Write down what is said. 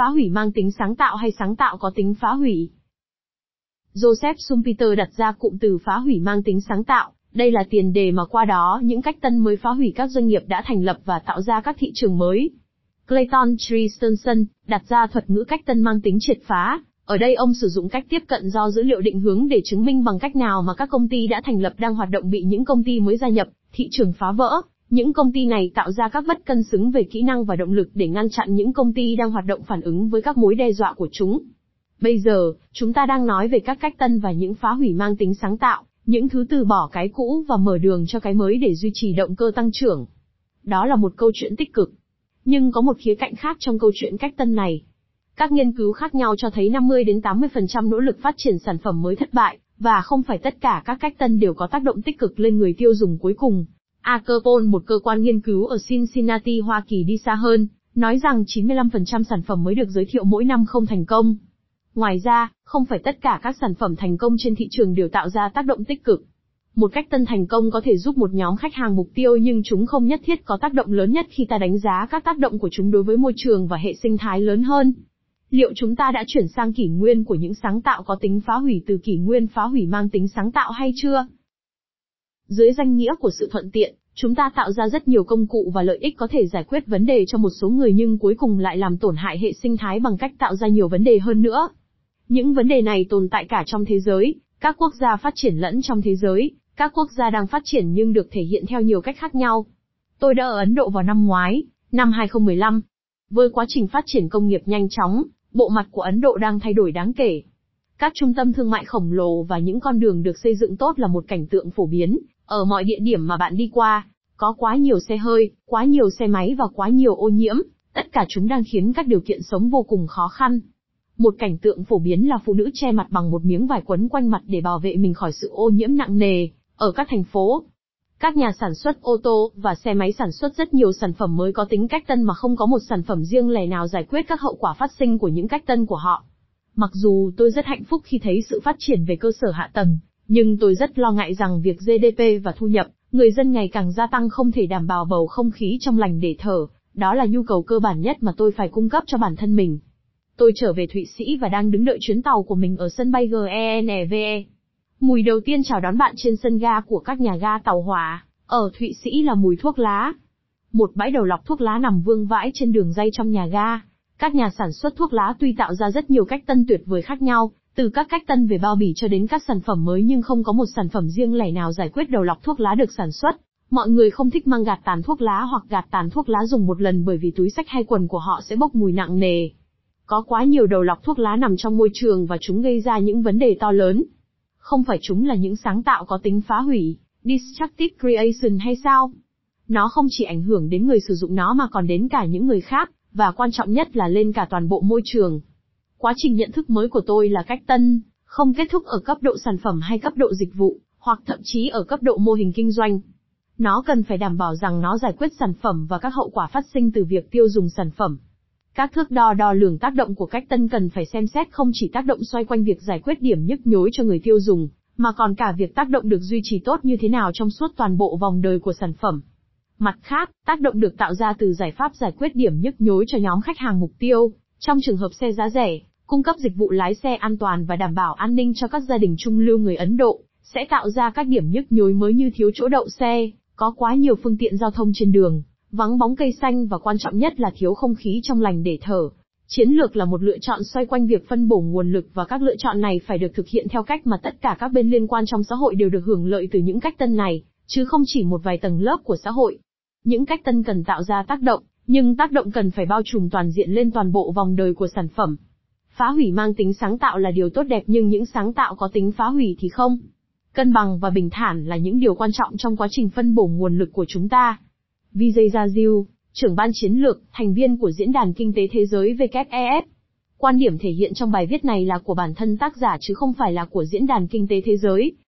phá hủy mang tính sáng tạo hay sáng tạo có tính phá hủy. Joseph Schumpeter đặt ra cụm từ phá hủy mang tính sáng tạo, đây là tiền đề mà qua đó những cách tân mới phá hủy các doanh nghiệp đã thành lập và tạo ra các thị trường mới. Clayton Christensen đặt ra thuật ngữ cách tân mang tính triệt phá, ở đây ông sử dụng cách tiếp cận do dữ liệu định hướng để chứng minh bằng cách nào mà các công ty đã thành lập đang hoạt động bị những công ty mới gia nhập, thị trường phá vỡ. Những công ty này tạo ra các bất cân xứng về kỹ năng và động lực để ngăn chặn những công ty đang hoạt động phản ứng với các mối đe dọa của chúng. Bây giờ, chúng ta đang nói về các cách tân và những phá hủy mang tính sáng tạo, những thứ từ bỏ cái cũ và mở đường cho cái mới để duy trì động cơ tăng trưởng. Đó là một câu chuyện tích cực. Nhưng có một khía cạnh khác trong câu chuyện cách tân này. Các nghiên cứu khác nhau cho thấy 50 đến 80% nỗ lực phát triển sản phẩm mới thất bại, và không phải tất cả các cách tân đều có tác động tích cực lên người tiêu dùng cuối cùng. Acropol, một cơ quan nghiên cứu ở Cincinnati, Hoa Kỳ đi xa hơn, nói rằng 95% sản phẩm mới được giới thiệu mỗi năm không thành công. Ngoài ra, không phải tất cả các sản phẩm thành công trên thị trường đều tạo ra tác động tích cực. Một cách tân thành công có thể giúp một nhóm khách hàng mục tiêu nhưng chúng không nhất thiết có tác động lớn nhất khi ta đánh giá các tác động của chúng đối với môi trường và hệ sinh thái lớn hơn. Liệu chúng ta đã chuyển sang kỷ nguyên của những sáng tạo có tính phá hủy từ kỷ nguyên phá hủy mang tính sáng tạo hay chưa? Dưới danh nghĩa của sự thuận tiện, chúng ta tạo ra rất nhiều công cụ và lợi ích có thể giải quyết vấn đề cho một số người nhưng cuối cùng lại làm tổn hại hệ sinh thái bằng cách tạo ra nhiều vấn đề hơn nữa. Những vấn đề này tồn tại cả trong thế giới, các quốc gia phát triển lẫn trong thế giới, các quốc gia đang phát triển nhưng được thể hiện theo nhiều cách khác nhau. Tôi đã ở Ấn Độ vào năm ngoái, năm 2015. Với quá trình phát triển công nghiệp nhanh chóng, bộ mặt của Ấn Độ đang thay đổi đáng kể. Các trung tâm thương mại khổng lồ và những con đường được xây dựng tốt là một cảnh tượng phổ biến, ở mọi địa điểm mà bạn đi qua, có quá nhiều xe hơi, quá nhiều xe máy và quá nhiều ô nhiễm, tất cả chúng đang khiến các điều kiện sống vô cùng khó khăn. Một cảnh tượng phổ biến là phụ nữ che mặt bằng một miếng vải quấn quanh mặt để bảo vệ mình khỏi sự ô nhiễm nặng nề, ở các thành phố. Các nhà sản xuất ô tô và xe máy sản xuất rất nhiều sản phẩm mới có tính cách tân mà không có một sản phẩm riêng lẻ nào giải quyết các hậu quả phát sinh của những cách tân của họ. Mặc dù tôi rất hạnh phúc khi thấy sự phát triển về cơ sở hạ tầng, nhưng tôi rất lo ngại rằng việc GDP và thu nhập, người dân ngày càng gia tăng không thể đảm bảo bầu không khí trong lành để thở, đó là nhu cầu cơ bản nhất mà tôi phải cung cấp cho bản thân mình. Tôi trở về Thụy Sĩ và đang đứng đợi chuyến tàu của mình ở sân bay GENEVE. Mùi đầu tiên chào đón bạn trên sân ga của các nhà ga tàu hỏa, ở Thụy Sĩ là mùi thuốc lá. Một bãi đầu lọc thuốc lá nằm vương vãi trên đường dây trong nhà ga. Các nhà sản xuất thuốc lá tuy tạo ra rất nhiều cách tân tuyệt vời khác nhau, từ các cách tân về bao bì cho đến các sản phẩm mới nhưng không có một sản phẩm riêng lẻ nào giải quyết đầu lọc thuốc lá được sản xuất. Mọi người không thích mang gạt tàn thuốc lá hoặc gạt tàn thuốc lá dùng một lần bởi vì túi sách hay quần của họ sẽ bốc mùi nặng nề. Có quá nhiều đầu lọc thuốc lá nằm trong môi trường và chúng gây ra những vấn đề to lớn. Không phải chúng là những sáng tạo có tính phá hủy, destructive creation hay sao? Nó không chỉ ảnh hưởng đến người sử dụng nó mà còn đến cả những người khác, và quan trọng nhất là lên cả toàn bộ môi trường. Quá trình nhận thức mới của tôi là cách tân, không kết thúc ở cấp độ sản phẩm hay cấp độ dịch vụ, hoặc thậm chí ở cấp độ mô hình kinh doanh. Nó cần phải đảm bảo rằng nó giải quyết sản phẩm và các hậu quả phát sinh từ việc tiêu dùng sản phẩm. Các thước đo đo lường tác động của cách tân cần phải xem xét không chỉ tác động xoay quanh việc giải quyết điểm nhức nhối cho người tiêu dùng, mà còn cả việc tác động được duy trì tốt như thế nào trong suốt toàn bộ vòng đời của sản phẩm. Mặt khác, tác động được tạo ra từ giải pháp giải quyết điểm nhức nhối cho nhóm khách hàng mục tiêu, trong trường hợp xe giá rẻ, cung cấp dịch vụ lái xe an toàn và đảm bảo an ninh cho các gia đình trung lưu người Ấn Độ, sẽ tạo ra các điểm nhức nhối mới như thiếu chỗ đậu xe, có quá nhiều phương tiện giao thông trên đường, vắng bóng cây xanh và quan trọng nhất là thiếu không khí trong lành để thở. Chiến lược là một lựa chọn xoay quanh việc phân bổ nguồn lực và các lựa chọn này phải được thực hiện theo cách mà tất cả các bên liên quan trong xã hội đều được hưởng lợi từ những cách tân này, chứ không chỉ một vài tầng lớp của xã hội. Những cách tân cần tạo ra tác động, nhưng tác động cần phải bao trùm toàn diện lên toàn bộ vòng đời của sản phẩm. Phá hủy mang tính sáng tạo là điều tốt đẹp nhưng những sáng tạo có tính phá hủy thì không. Cân bằng và bình thản là những điều quan trọng trong quá trình phân bổ nguồn lực của chúng ta. Vijay Rajiv, trưởng ban chiến lược, thành viên của Diễn đàn Kinh tế Thế giới WEF. Quan điểm thể hiện trong bài viết này là của bản thân tác giả chứ không phải là của Diễn đàn Kinh tế Thế giới.